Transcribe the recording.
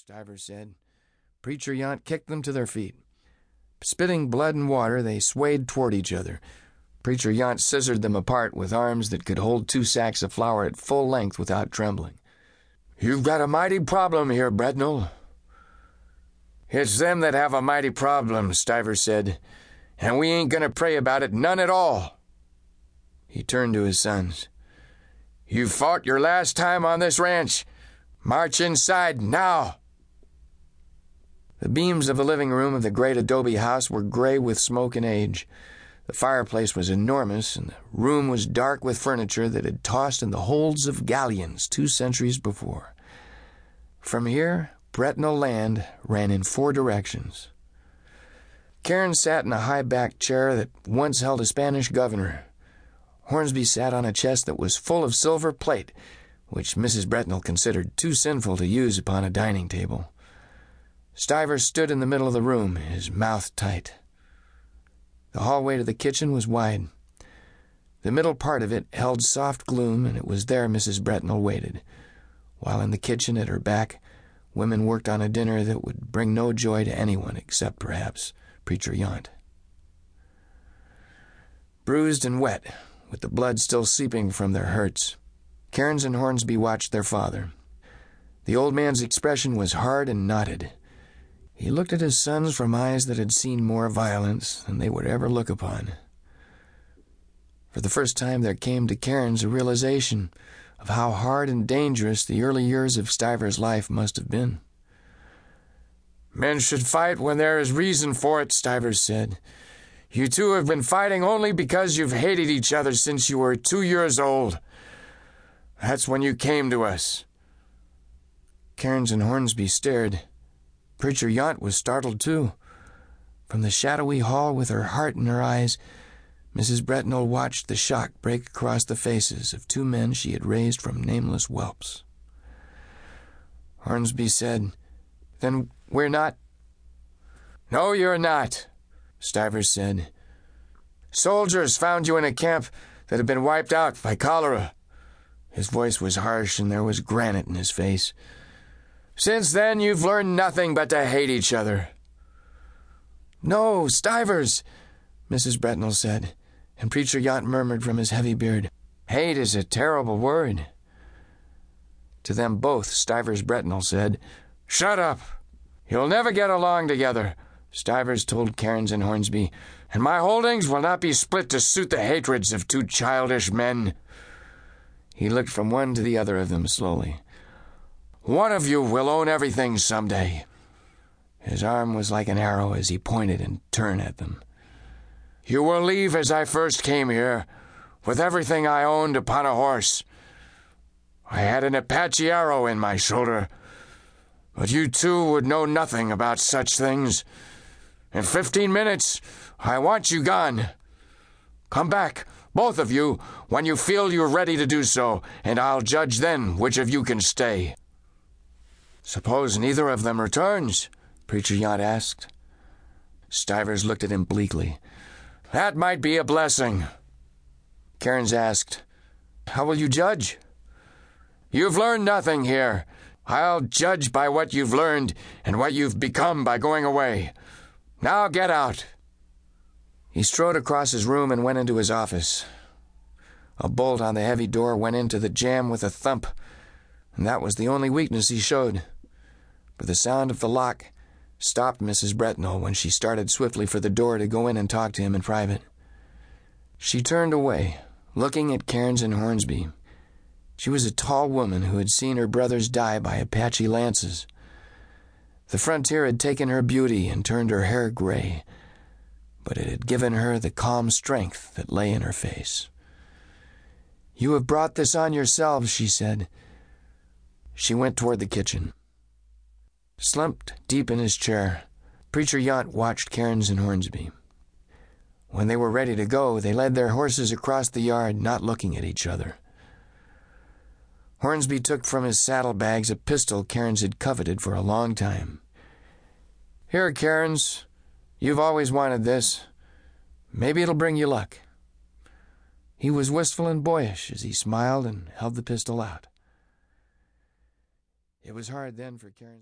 Stivers said. Preacher Yount kicked them to their feet. Spitting blood and water, they swayed toward each other. Preacher Yount scissored them apart with arms that could hold two sacks of flour at full length without trembling. You've got a mighty problem here, Bretnall. It's them that have a mighty problem, Stivers said, and we ain't going to pray about it none at all. He turned to his sons. You fought your last time on this ranch. March inside now. The beams of the living room of the great adobe house were gray with smoke and age. The fireplace was enormous, and the room was dark with furniture that had tossed in the holds of galleons two centuries before. From here, Bretnall Land ran in four directions. Cairns sat in a high backed chair that once held a Spanish governor. Hornsby sat on a chest that was full of silver plate, which Mrs. Bretnall considered too sinful to use upon a dining table. Stivers stood in the middle of the room, his mouth tight. The hallway to the kitchen was wide. The middle part of it held soft gloom, and it was there Mrs. Bretnall waited, while in the kitchen at her back, women worked on a dinner that would bring no joy to anyone except, perhaps, Preacher Yount. Bruised and wet, with the blood still seeping from their hurts, Cairns and Hornsby watched their father. The old man's expression was hard and knotted. He looked at his sons from eyes that had seen more violence than they would ever look upon. For the first time there came to Cairns a realization of how hard and dangerous the early years of Stivers' life must have been. Men should fight when there is reason for it, Stivers said. You two have been fighting only because you've hated each other since you were two years old. That's when you came to us. Cairns and Hornsby stared. Preacher Yount was startled too. From the shadowy hall with her heart in her eyes, Mrs. Bretnall watched the shock break across the faces of two men she had raised from nameless whelps. Hornsby said, Then we're not. No, you're not, Stivers said. Soldiers found you in a camp that had been wiped out by cholera. His voice was harsh and there was granite in his face. Since then, you've learned nothing but to hate each other. No, Stivers, Mrs. Bretnall said, and Preacher Yount murmured from his heavy beard, Hate is a terrible word. To them both, Stivers Bretnall said, Shut up! You'll never get along together, Stivers told Cairns and Hornsby, and my holdings will not be split to suit the hatreds of two childish men. He looked from one to the other of them slowly. One of you will own everything some day. His arm was like an arrow as he pointed and turned at them. You will leave as I first came here, with everything I owned upon a horse. I had an Apache arrow in my shoulder, but you two would know nothing about such things. In fifteen minutes, I want you gone. Come back, both of you, when you feel you're ready to do so, and I'll judge then which of you can stay. Suppose neither of them returns? Preacher Yount asked. Stivers looked at him bleakly. That might be a blessing. Cairns asked, How will you judge? You've learned nothing here. I'll judge by what you've learned and what you've become by going away. Now get out. He strode across his room and went into his office. A bolt on the heavy door went into the jamb with a thump, and that was the only weakness he showed but the sound of the lock stopped Mrs. Bretnall when she started swiftly for the door to go in and talk to him in private. She turned away, looking at Cairns and Hornsby. She was a tall woman who had seen her brothers die by Apache lances. The frontier had taken her beauty and turned her hair gray, but it had given her the calm strength that lay in her face. You have brought this on yourselves, she said. She went toward the kitchen. Slumped deep in his chair, Preacher Yount watched Cairns and Hornsby. When they were ready to go, they led their horses across the yard, not looking at each other. Hornsby took from his saddlebags a pistol Cairns had coveted for a long time. Here, Cairns, you've always wanted this. Maybe it'll bring you luck. He was wistful and boyish as he smiled and held the pistol out. It was hard then for Cairns.